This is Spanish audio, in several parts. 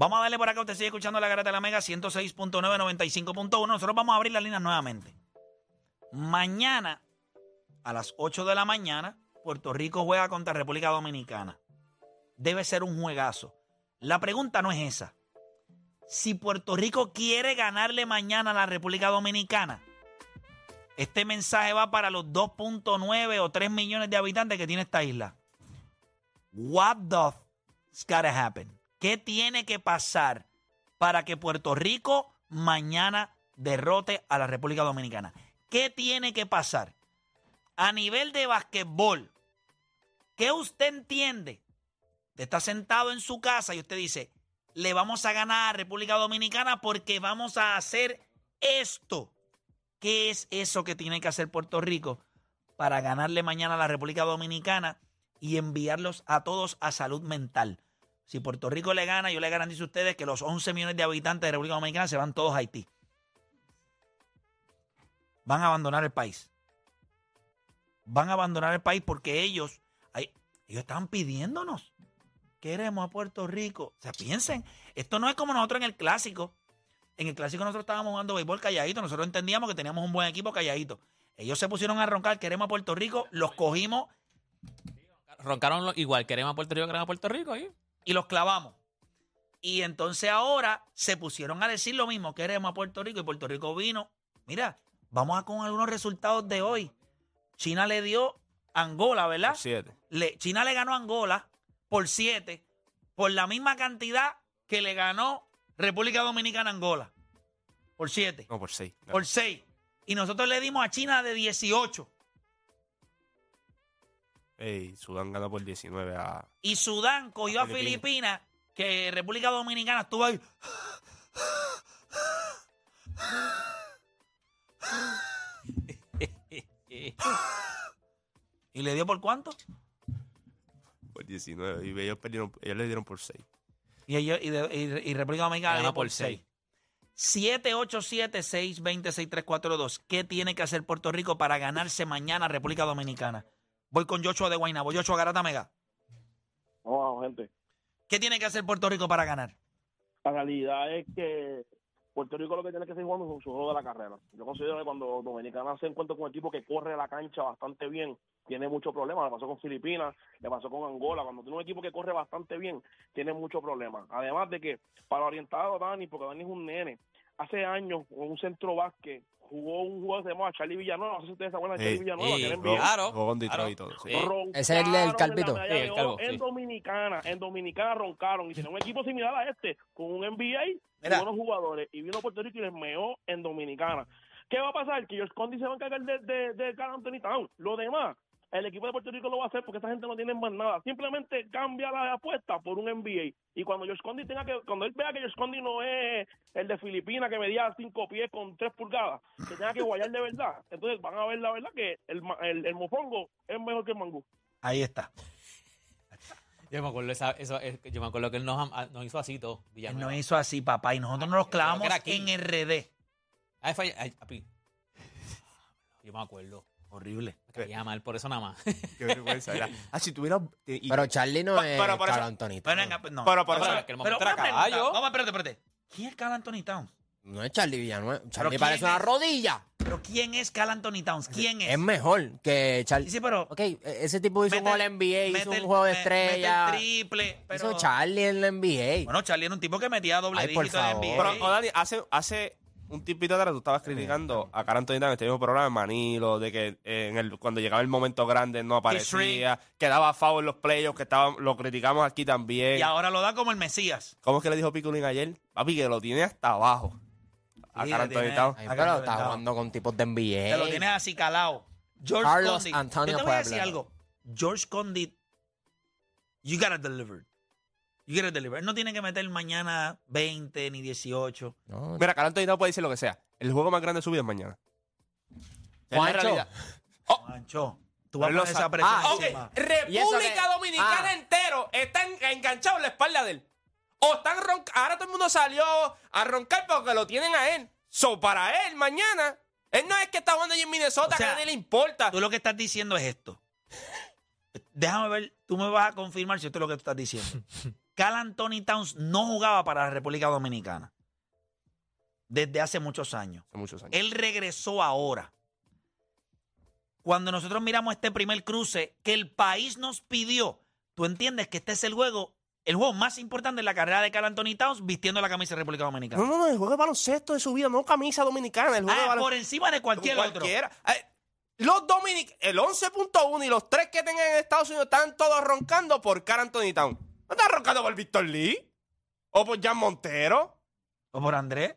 Vamos a darle por acá. Usted sigue escuchando la garata de la Mega 106.9, 95.1. Nosotros vamos a abrir las líneas nuevamente. Mañana, a las 8 de la mañana, Puerto Rico juega contra República Dominicana. Debe ser un juegazo. La pregunta no es esa. Si Puerto Rico quiere ganarle mañana a la República Dominicana, este mensaje va para los 2.9 o 3 millones de habitantes que tiene esta isla. What the gotta happen? ¿Qué tiene que pasar para que Puerto Rico mañana derrote a la República Dominicana? ¿Qué tiene que pasar? A nivel de basquetbol, ¿qué usted entiende? Usted está sentado en su casa y usted dice, le vamos a ganar a República Dominicana porque vamos a hacer esto. ¿Qué es eso que tiene que hacer Puerto Rico para ganarle mañana a la República Dominicana y enviarlos a todos a salud mental? Si Puerto Rico le gana, yo le garantizo a ustedes que los 11 millones de habitantes de República Dominicana se van todos a Haití. Van a abandonar el país. Van a abandonar el país porque ellos, ellos estaban pidiéndonos. Queremos a Puerto Rico. O sea, piensen, esto no es como nosotros en el clásico. En el clásico nosotros estábamos jugando béisbol calladito. Nosotros entendíamos que teníamos un buen equipo calladito. Ellos se pusieron a roncar, queremos a Puerto Rico, los cogimos. Roncaron igual, queremos a Puerto Rico, queremos a Puerto Rico. Y los clavamos. Y entonces ahora se pusieron a decir lo mismo, queremos a Puerto Rico. Y Puerto Rico vino. Mira, vamos a con algunos resultados de hoy. China le dio Angola, ¿verdad? siete. Le, China le ganó a Angola por siete, por la misma cantidad que le ganó República Dominicana a Angola. Por siete. No, por seis. Por seis. Y nosotros le dimos a China de 18. Ey, Sudán ganó por 19 a... Y Sudán cogió a Filipinas. Filipinas, que República Dominicana estuvo ahí. ¿Y le dio por cuánto? Por 19. Y ellos, perdieron, ellos le dieron por 6. Y, ellos, y, de- y- y República Dominicana le dio por por 6. seis. 787-620-6342. ¿Qué tiene que hacer Puerto Rico para ganarse mañana a República Dominicana? Voy con Joshua de Guaynabo. Joshua Garata Mega. No, gente. ¿Qué tiene que hacer Puerto Rico para ganar? La realidad es que Puerto Rico lo que tiene que seguir jugando es su juego de la carrera. Yo considero que cuando Dominicana se encuentra con un equipo que corre la cancha bastante bien, tiene muchos problemas. Le pasó con Filipinas, le pasó con Angola. Cuando tiene un equipo que corre bastante bien, tiene muchos problemas. Además de que, para orientar a Dani, porque Dani es un nene, hace años, en un centro básquet, jugó un jugador que se llamaba Charlie Villanueva. No sé si ustedes se acuerdan de Charlie Villanueva, que era NBA. claro. Jugó con Detroit claro. y todo. sí. Ese es el en Calvito. Sí, el calvo, en sí. Dominicana, en Dominicana roncaron y tenía un equipo similar a este, con un NBA y Mira. buenos jugadores, y vino a Puerto Rico y les meó en Dominicana. ¿Qué va a pasar? Que George Condi se va a encargar de, de, de Carl Anthony Town. Lo demás, el equipo de Puerto Rico lo va a hacer porque esta gente no tiene más nada. Simplemente cambia la apuesta por un NBA. Y cuando George Condi tenga que, cuando él vea que George Condi no es el de Filipinas que medía cinco pies con tres pulgadas, que tenga que guayar de verdad, entonces van a ver la verdad que el, el, el mofongo es mejor que el mangú. Ahí está. Yo me acuerdo, esa, yo me acuerdo que él nos, hizo así todo. Él nos hizo así, papá, y nosotros nos los clavamos que era en. RD. Ay, papi. Yo me acuerdo. Horrible. Me caía mal por eso nada más. Qué vergüenza. era. Ah, si tuviera... y- Pero Charlie no es pero por eso- Carl Anthony. Pero venga, pues no. Pero por No, eso... pero es que el Pero momento era una pregunta. caballo. Vamos, espérate, espérate. ¿Quién es Cal Anthony Towns? No es Charlie Villanueva. Charlie quién parece una es? rodilla. ¿Pero quién es Cal Anthony Towns? ¿Quién es? Es mejor que Charlie. Sí, sí, pero... Ok, e- ese tipo hizo un mete- gol en NBA, hizo un el- juego de me- estrella. mete el triple, pero... Hizo Charlie en la NBA. Bueno, Charlie era un tipo que metía doble Ay, por dígito en favor. NBA. Pero, Odani, hace, hace un tiempito atrás tú estabas criticando a Towns en este mismo programa en Manilo, de que eh, en el, cuando llegaba el momento grande no aparecía, que daba foul en los playoffs, que estaba, lo criticamos aquí también. Y ahora lo da como el Mesías. ¿Cómo es que le dijo Piculín ayer? Papi, que lo tiene hasta abajo. A Sí, tiene-. Ay, Acá pero está jugando con tipos de NBA. Te lo tienes así calado. George Carlos Condit. Antonio Yo te voy a Puebla. decir algo. George Condit, you gotta deliver. You gotta deliver. Él no tiene que meter mañana 20 ni 18. No, Mira, Carl Anthony Towns puede decir lo que sea. El juego más grande de su vida es mañana. Es la Juancho. realidad. Mancho, tú vas a Él lo poner esa sabe. presión Ah, Ok, encima. ¿Y eso República qué? Dominicana Ah. entero está en- enganchado en la espalda de él. O están ronca- Ahora todo el mundo salió a roncar porque lo tienen a él. So, para él, mañana. Él no es que está jugando allí en Minnesota, O sea, que a nadie le importa. Tú lo que estás diciendo es esto. Déjame ver, tú me vas a confirmar si esto es lo que tú estás diciendo. Cal Anthony Towns no jugaba para la República Dominicana desde hace muchos años. Hace muchos años. Él regresó ahora. Cuando nosotros miramos este primer cruce que el país nos pidió, tú entiendes que este es el juego, el juego más importante en la carrera de Cal Anthony Towns vistiendo la camisa de República Dominicana. No, no, no, el juego de baloncesto de su vida, no camisa dominicana. El juego de Ah, por encima de cualquier otro. Eh, Los Dominic, el 11.1 y los tres que tengan en Estados Unidos están todos roncando por Carl Anthony Town. ¿No están roncando por Víctor Lee? ¿O por Jan Montero? O por Andrés.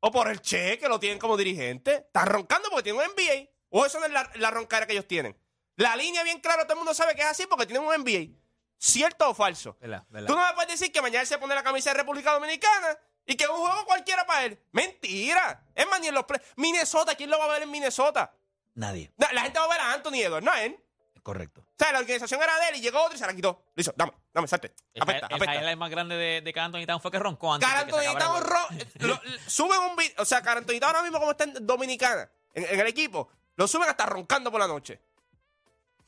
¿O por el Che, que lo tienen como dirigente? Están roncando porque tienen un NBA. ¿O eso no es la, la roncadera que ellos tienen? La línea bien clara, todo el mundo sabe que es así porque tienen un NBA. ¿Cierto o falso? Tú no me puedes decir que mañana él se pone la camisa de República Dominicana y que es un juego cualquiera para él. Mentira. Es más, ni en los Minnesota, ¿quién lo va a ver en Minnesota? Nadie. La gente va a ver a Anthony Edwards, no a él. Correcto. O sea, la organización era de él y llegó otro y se la quitó. Hizo, dame, dame, salte. El, Apesta, el apesta. highlight más grande de, de Carl Anthony Towns fue que roncó antes. Carl de que se Anthony acabara el Towns juego. ro- lo- lo- suben un video, o sea, Carl Anthony Towns ahora mismo como está en Dominicana, en, en el equipo, lo suben hasta roncando por la noche.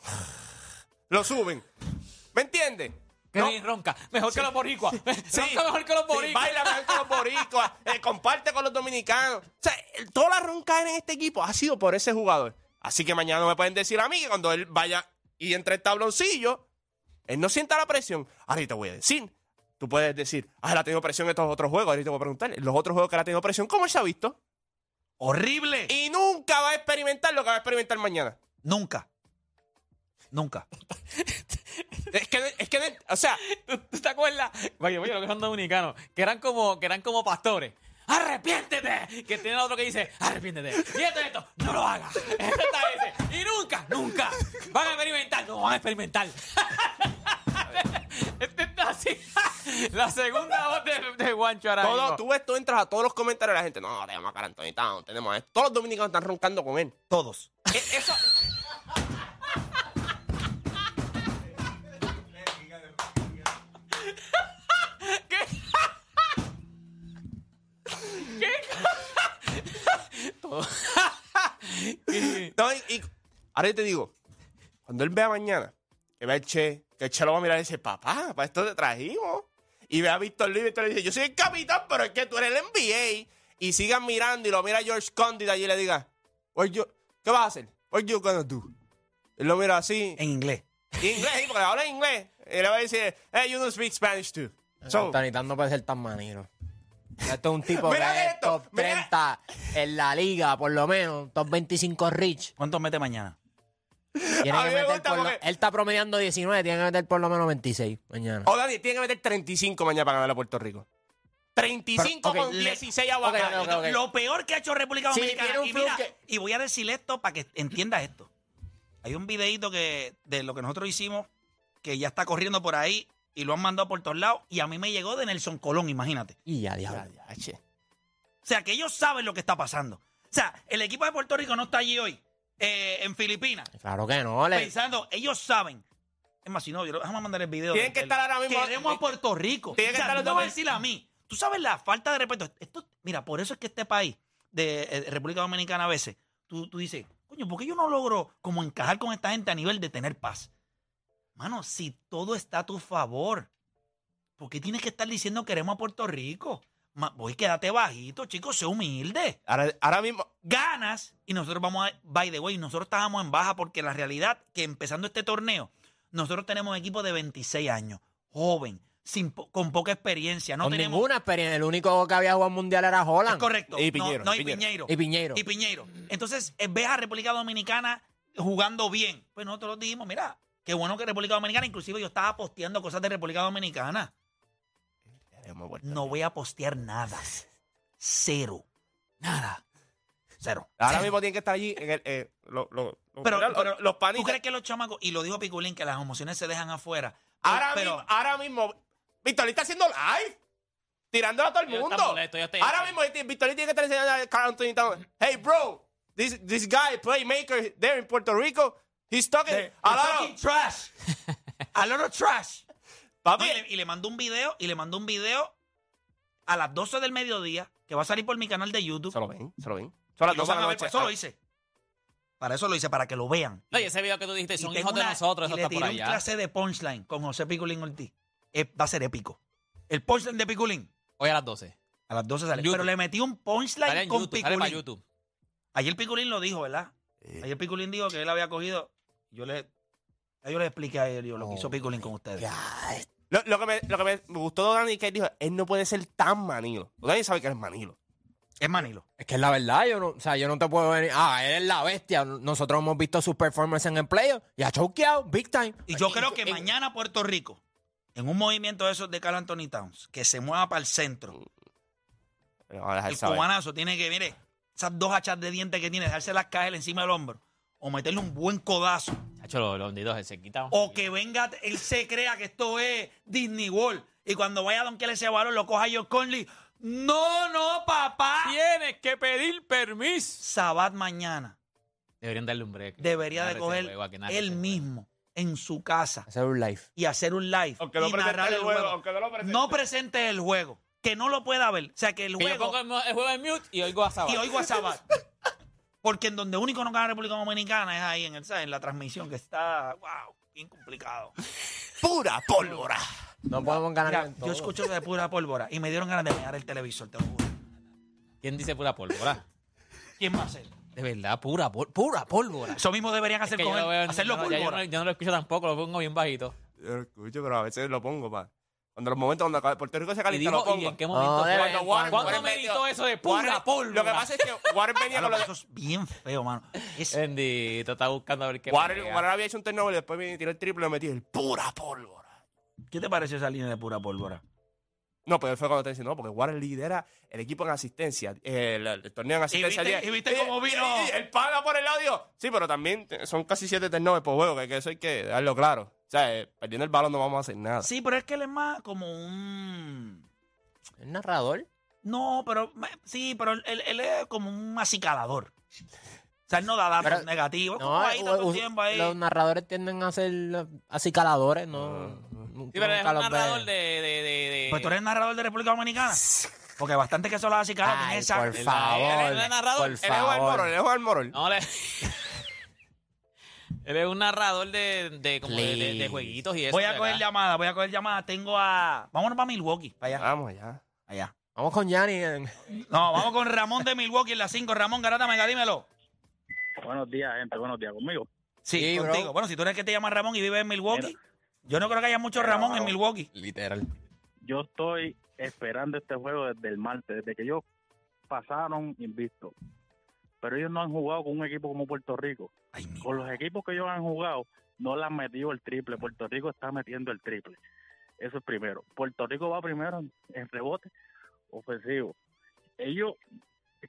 Lo suben. ¿Me entiendes? Qué No. bien ronca. Mejor que los boricuas. Sí, ronca mejor que los sí, boricuas. baila mejor que los boricuas, eh, comparte con los dominicanos. O sea, toda la roncadera en este equipo ha sido por ese jugador. Así que mañana no me pueden decir a mí que cuando él vaya y entre el tabloncillo, él no sienta la presión. Ahora yo te voy a decir. Tú puedes decir, ah, él ha tenido presión en estos otros juegos. Ahorita te voy a preguntar, los otros juegos que él ha tenido presión, ¿cómo él se ha visto? Horrible. Y nunca va a experimentar lo que va a experimentar mañana. Nunca. Nunca. Es que, es que, o sea, ¿Tú, tú te acuerdas? Oye, oye, lo que son dominicanos. Que eran como, que eran como pastores. ¡Arrepiéntete! Que tiene otro que dice, arrepiéntete. Y esto, esto, no lo hagas. Este está ese. Y nunca, nunca. Van a experimentar. No van a experimentar. Este está así. La segunda voz de, de Guancho ahora todo, mismo. tú ves, tú entras a todos los comentarios de la gente, no, tenemos a Towns, tenemos a esto. Todos los dominicanos están roncando con él. Todos. E- Eso, No, y, y- ahora yo te digo, cuando él vea mañana, que vea el Che, que el Che lo va a mirar y dice, papá, para esto te trajimos. Y ve a Víctor Lee, Víctor Lee dice, yo soy el capitán, pero es que tú eres el NBA. Y sigan mirando y lo mira George Condit allí y le diga, "What you- ¿qué vas a hacer? What you gonna do? Él lo mira así, En inglés. en inglés, porque habla inglés. Y le va a decir, hey, you don't speak Spanish too. So, Anthony Towns no puede ser tan manero. Esto es un tipo Mira que es esto, top mira. 30 en la liga, por lo menos. Top 25 rich. ¿Cuántos mete mañana? Tiene A que mí me meter gusta por lo- porque- Él está promediando 19, tiene que meter por lo menos 26 mañana. o Dani, tiene que meter 35 mañana para ganar a Puerto Rico. 35 Pero, ok, con le- 16 aguacates. ok, ok, ok. Lo peor que ha hecho República Sí, Dominicana. tiene un y, mira, fluke. y voy a decir esto para que entiendas esto. Hay un videito que, de lo que nosotros hicimos que ya está corriendo por ahí y lo han mandado por todos lados. Y a mí me llegó de Nelson Colón, imagínate. Y ya, diablo. Ya. O sea, que ellos saben lo que está pasando. O sea, el equipo de Puerto Rico no está allí hoy, eh, en Filipinas, Claro que no, le. pensando, ellos saben. Es más, si no, yo- déjame mandar el video. Tienen que estar ahora mismo- Queremos a Puerto Rico. Tienen que O sea, estar los no va a decir a mí. Tú sabes la falta de respeto. Esto, mira, por eso es que este país, de eh, República Dominicana a veces, tú, tú dices, coño, ¿por qué yo no logro como encajar con esta gente a nivel de tener paz? Mano, si todo está a tu favor, ¿por qué tienes que estar diciendo queremos a Puerto Rico? Ma- Voy, quédate bajito, chicos, sé humilde. Ahora, ahora mismo, Ganas y nosotros vamos a, by the way, nosotros estábamos en baja porque la realidad que empezando este torneo, nosotros tenemos un equipo de 26 años, joven, sin, con poca experiencia. No con tenemos, ninguna experiencia. El único que había jugado mundial era es Holland. correcto. Y No, Piñero, no, y y Piñeiro. Y Piñeiro. Y Piñeiro. Entonces, eh, ves a República Dominicana jugando bien. Pues nosotros dijimos, mira, qué bueno que República Dominicana, inclusive yo estaba posteando cosas de República Dominicana. No voy a postear nada. Cero. Nada. Cero. ahora Cero. mismo tienen que estar allí en el, eh, lo- lo- lo- Pero, mira, lo- pero los ¿Tú crees que los chamacos, y lo dijo Piculín, que las emociones se dejan afuera? Ahora, pero, mismo, ahora mismo, Víctor Lee está haciendo live. Tirándolo a todo el Yo mundo. está molesto, yo estoy- ahora mismo, Lee tiene que estar enseñando a Carl Anthony. Hey, bro, this, this guy, playmaker there in Puerto Rico, he's talking They're a lot talking of... trash. a lot of trash. Papi, y, le, y le mandó un video, y le mandó un video a las 12 del mediodía, que va a salir por mi canal de YouTube. se lo ven, se lo ven. Son las Y lo 12 de van la a ver, noche. por eso lo hice. Para eso lo hice, para que lo vean. No, y ese video que tú dijiste, son tengo hijos de una- nosotros, y eso le está por tiré un allá. clase de punchline con José Piculín Ortiz. eh, va a ser épico. El punchline de Piculín. Hoy a las 12. A las 12 sale. YouTube. Pero le metí un Sale punchline en con YouTube. Sale para Piculín. YouTube. Ayer Piculín lo dijo, ¿verdad? Ayer Piculín dijo que él había cogido. Yo le, yo le expliqué a él yo, lo que Oh, hizo Piculín con ustedes. Lo, lo que me, lo que me gustó de Dani es que él dijo, él no puede ser tan manilo. Dani sabe que él es manilo. Es Manilo. Es que es la verdad, yo no, o sea, yo no te puedo venir. Ah, él es la bestia. Nosotros hemos visto sus performances en el playoff y ha choqueado, big time. Y yo creo que mañana Puerto Rico, en un movimiento de esos de Carl Anthony Towns, que se mueva para el centro, el saber. cubanazo tiene que, mire, esas dos hachas de dientes que tiene, dejarse las cajas encima del hombro, o meterle un buen codazo, Chacho, los, los bandidos se quitan. o que venga, él se crea que esto es Disney World, y cuando vaya a Don ese balón lo coja Joe Conley. No, no, papá. Tienes que pedir permiso. Sabat mañana Deberían darle un break. debería de coger juego, él mismo en su casa Hacer un live. y hacer un live Aunque no y presente narrar el el juego, juego. aunque no lo presente. No presente el juego, que no lo pueda ver. O sea, que el juego. Yo pongo el, el juego en mute y oigo a Sabat. y oigo a Sabat. Porque en donde único no gana República Dominicana es ahí en, el, ¿sabes? en la transmisión, que está, wow, bien complicado. Pura pólvora. No podemos ganar Mira, en yo escucho de pura pólvora y me dieron ganas de mear el televisor, te lo juro. ¿Quién dice pura pólvora? ¿Quién más hace? De verdad, pura, pol- pura pólvora. Eso mismo deberían Es hacer que con yo él, lo veo en- hacerlo yo no- ya yo pólvora. no, yo no lo escucho tampoco, lo pongo bien bajito. Yo lo escucho, pero a veces lo pongo, pa. Cuando los momentos cuando Puerto Rico se calienta, lo digo, ¿y pongo. en qué momento No, fue? de vez Cuando en Warren-. ¿Cuándo Warren meritó metió- eso de pura Warren- pólvora? Lo que pasa es que Warren venía con lo de... Eso es bien feo, mano. Es- Bendito, está buscando a ver qué Warren, pelea. Warren había hecho un turnover y después y tiró el triple y le metió el pura pólvora. ¿Qué te parece esa línea de pura pólvora? No, pero él fue cuando te decía, no, porque Warren lidera el equipo en asistencia, eh, el, el torneo en asistencia. viste- y viste cómo vino- y- y el pana por el lado dijo, sí, pero también te- son casi siete turnovers por juego, que, que eso hay que dejarlo claro. O sea, eh, perdiendo el balón no vamos a hacer nada. Sí, pero es que él es más como un... El narrador. No, pero sí, pero él, él- él es como un acicalador. O sea, él no da datos Pero- negativos. No, ahí u- el tiempo ahí. los narradores tienden a ser eh, así caladores, ¿no? Ah. Nunca- Sí, pero es nunca un narrador de, de, de, de- Pues tú eres el narrador de República Dominicana. Porque bastante que son acicaladores. Tienen esa- por favor. él es narrador, por él es Juan Morol, favor. él es Juan Morol. No, le... Él es un narrador de, de, como de, de- de Please. jueguitos y eso. Voy a coger acá. llamada, voy a coger llamada. Tengo a... Vámonos para Milwaukee, para allá. Vamos allá. allá. Vamos con Yanni. en- No, vamos con Ramón de Milwaukee en la 5. Ramón Garata Mega, dímelo. Buenos días, gente. Buenos días. ¿Conmigo? Sí, Sí, bro. contigo. Bueno, si tú eres el que te llama Ramón y vives en Milwaukee, yo no creo que haya mucho Ramón en Milwaukee. Literal. Yo estoy esperando este juego desde el martes, desde que ellos pasaron invisto. Pero ellos no han jugado con un equipo como Puerto Rico. Ay, Con los equipos que ellos han jugado, no le han metido el triple. Puerto Rico está metiendo el triple. Eso es primero. Puerto Rico va primero en, en rebote ofensivo. Ellos,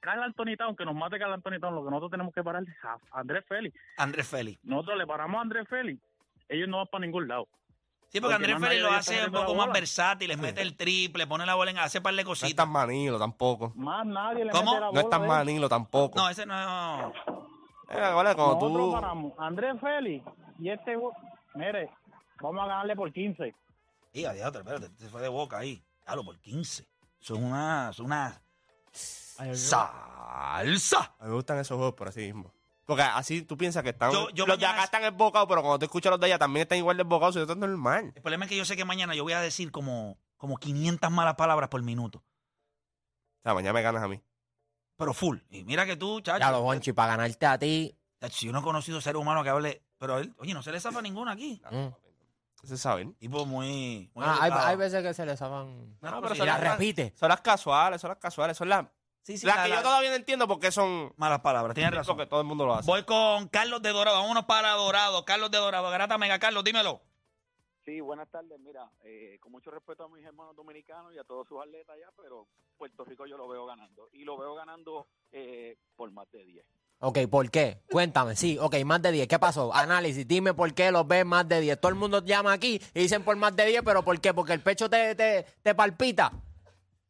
Carl Anthony Town, que nos mate Carl Anthony Town, lo que nosotros tenemos que parar es a Andrés Félix. Andrés Félix. Nosotros le paramos a Andrés Félix, ellos no van para ningún lado. Sí, porque, Porque Andrés Félix lo hace un poco más versátil, les mete el triple, pone la bola en, hace par de No es cositas. tan manilo tampoco. Más nadie le ¿Cómo? mete la No bola. es tan manilo tampoco. No, ese no. Eh, vale, Nosotros tú... paramos Andrés Félix y este, mire, vamos a ganarle por 15. Y adiós, espérate, se fue de boca ahí. Claro, por 15. Son una, son una salsa. A mí me gustan esos juegos por así mismo. Porque así tú piensas que están... Yo- yo los de acá están esbocados, pero cuando tú escuchas los de allá también están igual de esbocados y eso es normal. El problema es que yo sé que mañana yo voy a decir como, como 500 malas palabras por minuto. O sea, mañana me ganas a mí. Pero full. Y mira que tú, chacho. Ya lo Bonchi, para ganarte a ti. chacho, yo no he conocido ser humano que hable. Pero él, oye, no se le zafa ninguno aquí. Mm. Se saben. Tipo muy. muy Ah, hay, veces que se les saban. No, No, pero son la las- repite. Son las casuales, son las casuales, son las... Sí, sí, las la- que la- yo todavía no entiendo por qué son... Malas palabras, tienes razón. Porque todo el mundo lo hace. Voy con Carlos de Dorado. Vámonos para Dorado. Carlos de Dorado. Garata Mega. Carlos, dímelo. Sí, buenas tardes. Mira, eh, con mucho respeto a mis hermanos dominicanos y a todos sus atletas allá, pero Puerto Rico yo lo veo ganando. Y lo veo ganando eh, por más de 10. Ok, ¿por qué? Cuéntame, sí, ok, más de 10. ¿Qué pasó? Análisis, dime por qué los ves más de 10. Todo el mundo llama aquí y dicen por más de 10, pero ¿por qué? Porque el pecho te, te, te palpita.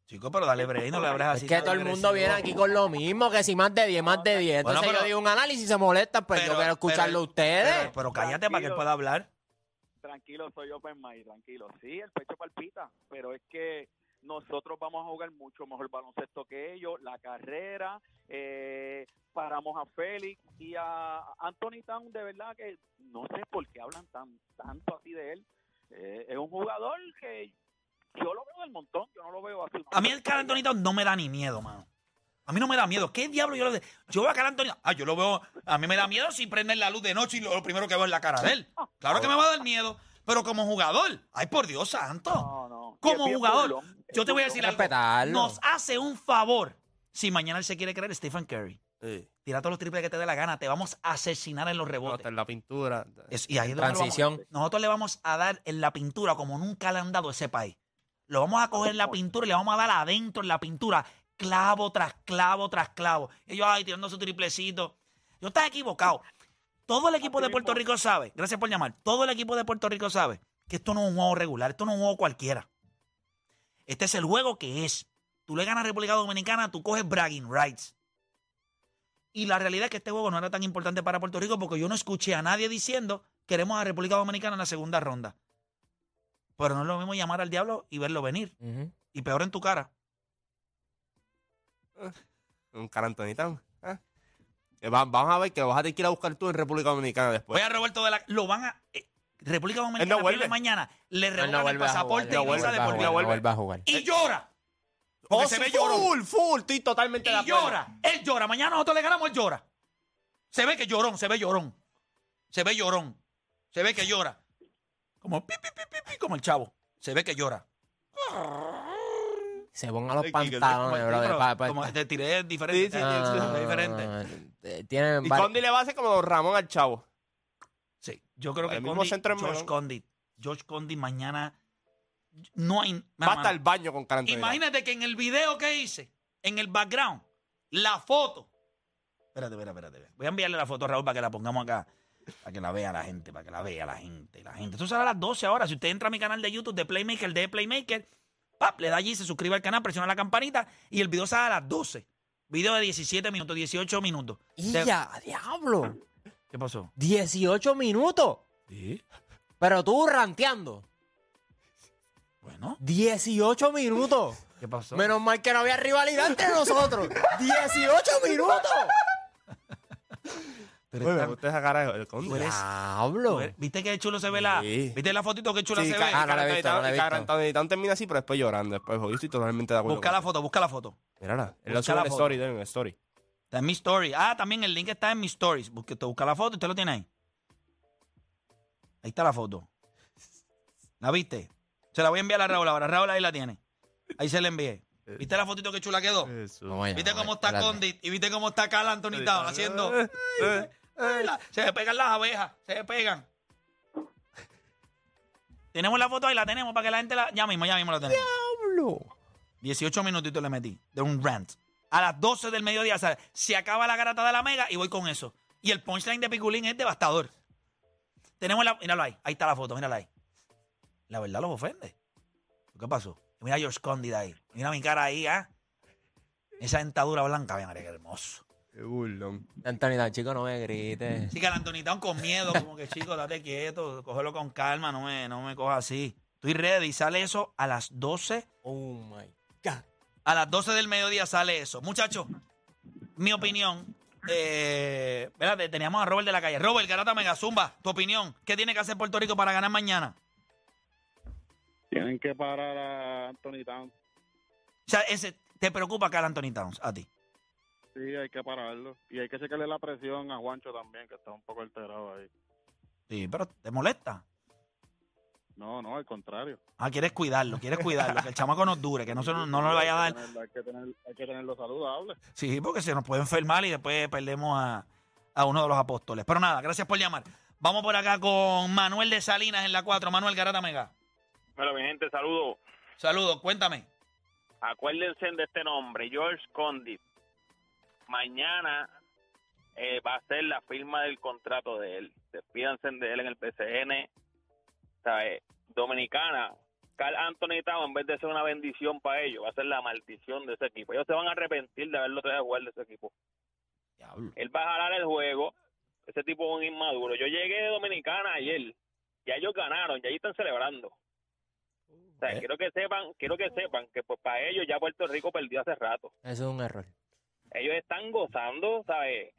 Chico, pero dale break, no le abres así. Es que todo el mundo agresivo. viene aquí con lo mismo, que si más de 10, más de 10. Bueno, Entonces pero- yo digo un análisis y se molestan, pues yo Pero- quiero escucharlo a ustedes. Pero, pero cállate para que él pueda hablar. Tranquilo, soy open mind, tranquilo. Sí, el pecho palpita, pero es que nosotros vamos a jugar mucho mejor baloncesto que ellos. La carrera, eh, paramos a Félix y a Anthony Town, de verdad que no sé por qué hablan tan tanto así de él. Eh, es un jugador que yo lo veo del montón, yo no lo veo así. A mí el Carl Anthony Towns no me da ni miedo, mano. A mí no me da miedo. ¿Qué diablo yo lo de... Yo veo a Carl Anthony Ah, yo lo veo... A mí me da miedo si prenden la luz de noche y lo, lo primero que veo es la cara de él. Claro que me va a dar miedo. Pero como jugador... Ay, por Dios santo. No, no. Como jugador, yo te voy a decir algo. Respetarlo. Nos hace un favor si mañana él se quiere creer Stephen Curry. Sí. Tira todos los triples que te dé la gana. Te vamos a asesinar en los rebotes. hasta en la pintura. Es- y ahí es donde lo vamos- Transición. nosotros le vamos a dar en la pintura como nunca le han dado a ese país. Lo vamos a coger en la pintura y le vamos a dar adentro en la pintura, clavo tras clavo tras clavo. Ellos ahí tirando su triplecito. Yo estaba equivocado. Todo el equipo de Puerto Rico sabe, gracias por llamar, todo el equipo de Puerto Rico sabe que esto no es un juego regular, esto no es un juego cualquiera. Este es el juego que es. Tú le ganas a República Dominicana, tú coges bragging rights. Y la realidad es que este juego no era tan importante para Puerto Rico porque yo no escuché a nadie diciendo queremos a República Dominicana en la segunda ronda. Pero no es lo mismo llamar al diablo y verlo venir. Y peor en tu cara. Un Anthony Towns. Ah. Eh, va- Vamos a ver que vas a tener que ir a buscar tú en República Dominicana después. Voy a Roberto de la... Lo van a... eh, República Dominicana pierde vuelve. mañana. Le Él revocan no el vuelve a jugar. pasaporte No y vuelve visa a de jugar, por vida. no vuelve a jugar. Y llora. Porque Oh, se sí, ve llorón. full, full, estoy totalmente de Y acuerdo. llora. Él llora. Mañana nosotros le ganamos, él llora. Se ve que llorón, se ve llorón. Se ve llorón. Se ve que llora. Como pi, pi, pi, pi, pi, como el chavo. Se ve que llora. Se ponga los pantalones, pa- como te tiré diferente. Sí, sí, sí, Ah, Es diferente. eh, Tienen Y Condi le va a hacer como Don Ramón al chavo. Sí, yo creo que El mismo Condi, centro en George. Condi, George Condi mañana no hay. Va hasta el baño con Towns. Imagínate que en el video que hice, en el background, la foto. Espérate, espérate, espérate. Voy a enviarle la foto a Raúl para que la pongamos acá. Para que la vea la gente, para que la vea la gente, la gente. Esto sale a las 12 ahora. Si usted entra a mi canal de YouTube de Playmaker, de Playmaker, pap, le da allí, se suscribe al canal, presiona la campanita y el video sale a las 12. Video de 17 minutos, 18 minutos. ¡Y ya, diablo! ¿Qué pasó? 18 minutos. ¿Sí? Pero tú ranteando. Bueno, 18 minutos. ¿qué pasó? Menos mal que no había rivalidad entre nosotros. 18 minutos. Pero Uy, me está- gusta esa cara de Condi. Tú eres- Diablo. tú eres- ¿Viste qué chulo se ve la? Sí. ¿Viste la fotito qué chula Sí, se ve? Ah, no la he visto, no la he visto. Termina así, pero después llorando. Después, yo estoy totalmente de acuerdo. Busca la foto, busca la foto. Mírala. Él lo Busca sube la en el foto. story, en el story. Está en mi story. Ah, también el link está en mis stories. Busque, te busca la foto, usted lo tiene ahí. Ahí está la foto. ¿La viste? Se la voy a enviar a Raúl ahora. Raúl ahí la tiene. Ahí se la envié. ¿Viste la fotito que chula quedó? Eso. Vamos allá, ¿Viste cómo está espérate. Condit? ¿Y viste cómo está Carl Anthony Towns haciendo? Eh, eh. Se me pegan las abejas, se me pegan. Tenemos la foto ahí, la tenemos para que la gente la. Ya mismo, ya mismo la tenemos. Diablo. 18 minutitos le metí de un rant. A las 12 del mediodía se acaba la garata de la mega y voy con eso. Y el punchline de Piculín es devastador. Tenemos la. Míralo ahí, ahí está la foto, mírala ahí. La verdad los ofende. ¿Qué pasó? Mira a George Condit ahí. Mira mi cara ahí, ¿ah? Esa dentadura blanca, mira, qué hermoso. Burlón. Anthony, tan chico, no me grites. Sí, que el Antonitón con miedo, como que chico, date quieto, cógelo con calma, no me, no me cojas así. Estoy ready, sale eso a las 12. Oh my God. A las 12 del mediodía sale eso. Muchachos, mi opinión. Eh, espérate, teníamos a Robert de la calle. Robert, Garata Megazumba, tu opinión. ¿Qué tiene que hacer Puerto Rico para ganar mañana? Tienen que parar a Anthony Towns. O sea, ese, ¿te preocupa Carl Anthony Towns a ti? Sí, hay que pararlo. Y hay que sacarle la presión a Juancho también, que está un poco alterado ahí. Sí, pero ¿te molesta? No, no, al contrario. Ah, quieres cuidarlo, quieres cuidarlo, que el chamaco nos dure, que no, se, nos- no nos lo vaya a dar. Hay que tener- Hay que, tener, hay que tenerlo saludable. Sí, porque se nos puede enfermar y después perdemos a, a uno de los apóstoles. Pero nada, gracias por llamar. Vamos por acá con Manuel de Salinas en la 4. Manuel Garata Mega. Bueno, mi gente, saludos. Saludos, cuéntame. Acuérdense de este nombre, George Condit. Mañana eh, va a ser la firma del contrato de él. Despídanse de él en el PCN. ¿Sabe? Dominicana, Carl Anthony Towns, en vez de ser una bendición para ellos, va a ser la maldición de ese equipo. Ellos se van a arrepentir de haberlo traído a jugar de ese equipo. Él va a jalar el juego. Ese tipo es un inmaduro. Yo llegué de Dominicana ayer. Ya ellos ganaron, ya ahí están celebrando. O sea, ¿Eh? quiero que sepan, quiero que sepan que pues para ellos ya Puerto Rico perdió hace rato. Eso es un error. Ellos están gozando, ¿sabes?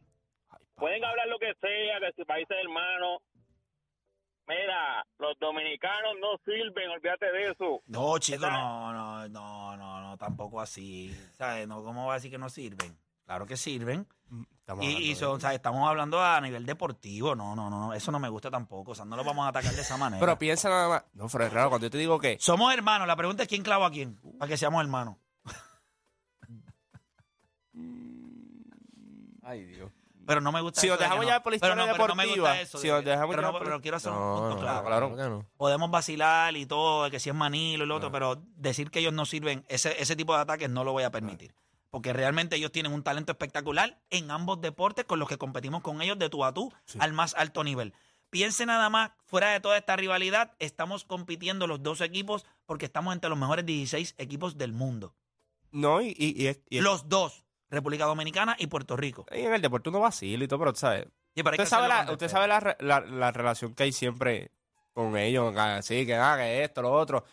Pueden hablar lo que sea, que si países hermanos, Mira, los dominicanos no sirven, olvídate de eso. No, ¿Verdad? no, no, no, no, no, tampoco así. ¿Sabes? No, ¿Cómo va a decir que no sirven? Claro que sirven. Estamos Y, hablando y de son- eso. o sea, estamos hablando a nivel deportivo. No, no, no, eso no me gusta tampoco. O sea, no lo vamos a atacar de esa manera. Pero piensa nada más. No, pero es raro cuando yo te digo que. Somos hermanos. La pregunta es quién clava a quién. Para que seamos hermanos. Ay, Dios. Pero no me gusta Si eso nos de que dejamos no. llevar por la Pero historia no, pero no me deportiva, gusta eso. si de dejamos pero, llevar no, por- pero quiero hacer un punto no, claro. claro. que no. Podemos vacilar y todo, de que si es Manilo y lo otro, pero decir que ellos no sirven, ese, ese tipo de ataques no lo voy a permitir. Porque realmente ellos tienen un talento espectacular en ambos deportes con los que competimos con ellos de tú a tú al más alto nivel. Piense nada más, fuera de toda esta rivalidad, estamos compitiendo los dos equipos porque estamos entre los mejores 16 equipos del mundo. No, y, y, y es- y es- Los dos, República Dominicana y Puerto Rico. y en el deporte uno vacila y todo, pero ¿sabes? Pero Usted sabe, la, usted sabe la, re- la, la relación que hay siempre con ellos, así que ah, que esto, lo otro.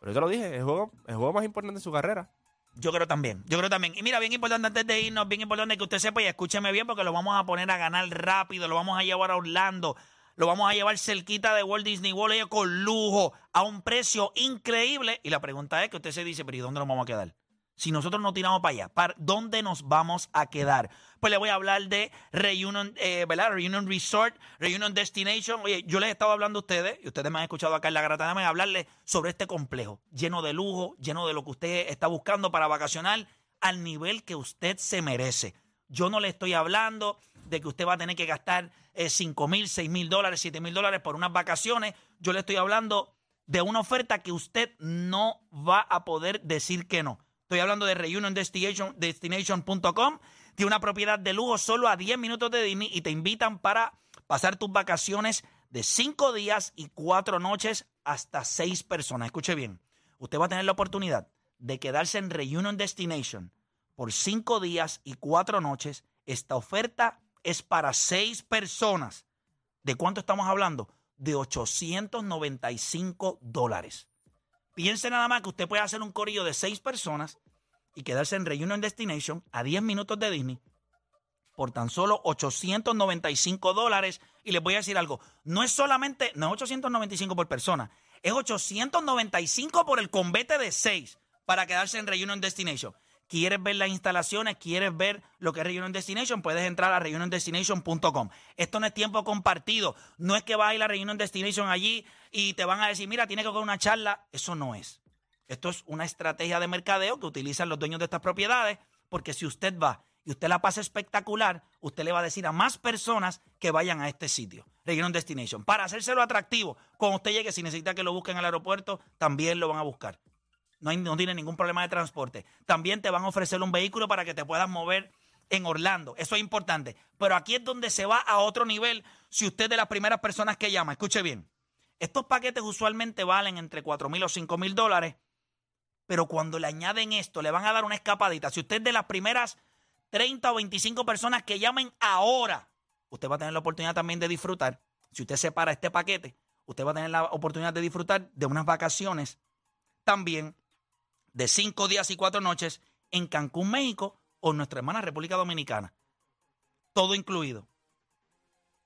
Pero yo te lo dije, el juego, el juego más importante de su carrera. Yo creo también, yo creo también. Y mira, bien importante antes de irnos, bien importante que usted sepa y escúcheme bien porque lo vamos a poner a ganar rápido, lo vamos a llevar a Orlando, lo vamos a llevar cerquita de Walt Disney World con lujo, a un precio increíble. Y la pregunta es que usted se dice, pero ¿y dónde nos vamos a quedar? Si nosotros no tiramos para allá, ¿para dónde nos vamos a quedar? Pues le voy a hablar de Reunion, eh. Reunion Resort, Reunion Destination. Oye, yo les estaba hablando a ustedes, y ustedes me han escuchado acá en la Grata de hablarles sobre este complejo, lleno de lujo, lleno de lo que usted está buscando para vacacionar al nivel que usted se merece. Yo no le estoy hablando de que usted va a tener que gastar eh, 5 mil, 6 mil dólares, 7 mil dólares por unas vacaciones. Yo le estoy hablando de una oferta que usted no va a poder decir que no. Estoy hablando de Reunion Destination-. Tiene una propiedad de lujo solo a 10 minutos de Disney y te invitan para pasar tus vacaciones de 5 días y 4 noches hasta 6 personas. Escuche bien. Usted va a tener la oportunidad de quedarse en Reunion Destination por 5 días y 4 noches. Esta oferta es para 6 personas. ¿De cuánto estamos hablando? De 895 dólares. Piense nada más que usted puede hacer un corillo de seis personas y quedarse en Reunion Destination a 10 minutos de Disney por tan solo 895 dólares. Y les voy a decir algo, no es solamente, no es 895 por persona, es 895 por el convete de seis para quedarse en Reunion Destination. ¿Quieres ver las instalaciones? ¿Quieres ver lo que es Reunion Destination? Puedes entrar a reuniondestination.com. Esto no es tiempo compartido. No es que vas a ir a Reunion Destination allí y te van a decir, mira, tienes que coger una charla. Eso no es. Esto es una estrategia de mercadeo que utilizan los dueños de estas propiedades, porque si usted va y usted la pasa espectacular, usted le va a decir a más personas que vayan a este sitio, Reunion Destination. Para hacérselo atractivo, cuando usted llegue, si necesita que lo busquen al aeropuerto, también lo van a buscar. No, tiene ningún problema de transporte. También te van a ofrecer un vehículo para que te puedas mover en Orlando. Eso es importante. Pero aquí es donde se va a otro nivel si usted es de las primeras personas que llama. Escuche bien. Estos paquetes usualmente valen entre 4 mil o 5 mil dólares, pero cuando le añaden esto, le van a dar una escapadita. Si usted es de las primeras 30 o 25 personas que llamen ahora, usted va a tener la oportunidad también de disfrutar. Si usted separa este paquete, usted va a tener la oportunidad de disfrutar de unas vacaciones también de cinco días y cuatro noches en Cancún, México, o nuestra hermana República Dominicana. Todo incluido.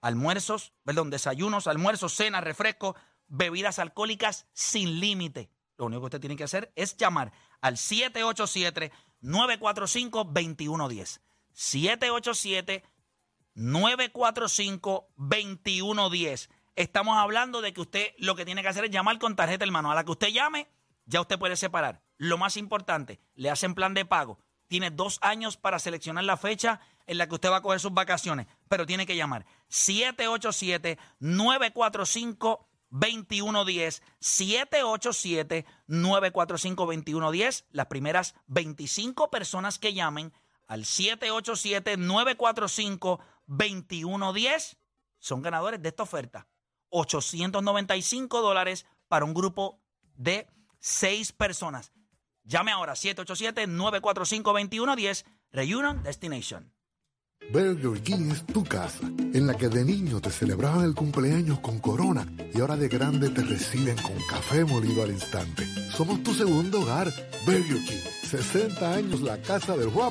Almuerzos, perdón, desayunos, almuerzos, cenas, refrescos, bebidas alcohólicas sin límite. Lo único que usted tiene que hacer es llamar al 787-945-2110. 787-945-2110. Estamos hablando de que usted lo que tiene que hacer es llamar con tarjeta hermano. A la que usted llame, ya usted puede separar. Lo más importante, le hacen plan de pago. Tiene dos años para seleccionar la fecha en la que usted va a coger sus vacaciones, pero tiene que llamar 787-945-2110. 787-945-2110. Las primeras 25 personas que llamen al 787-945-2110 son ganadores de esta oferta. 895 dólares para un grupo de seis personas. Llame ahora 787-945-2110, Reunion Destination. Burger King es tu casa, en la que de niño te celebraban el cumpleaños con corona y ahora de grande te reciben con café molido al instante. Somos tu segundo hogar, Burger King. 60 años la casa del guapo.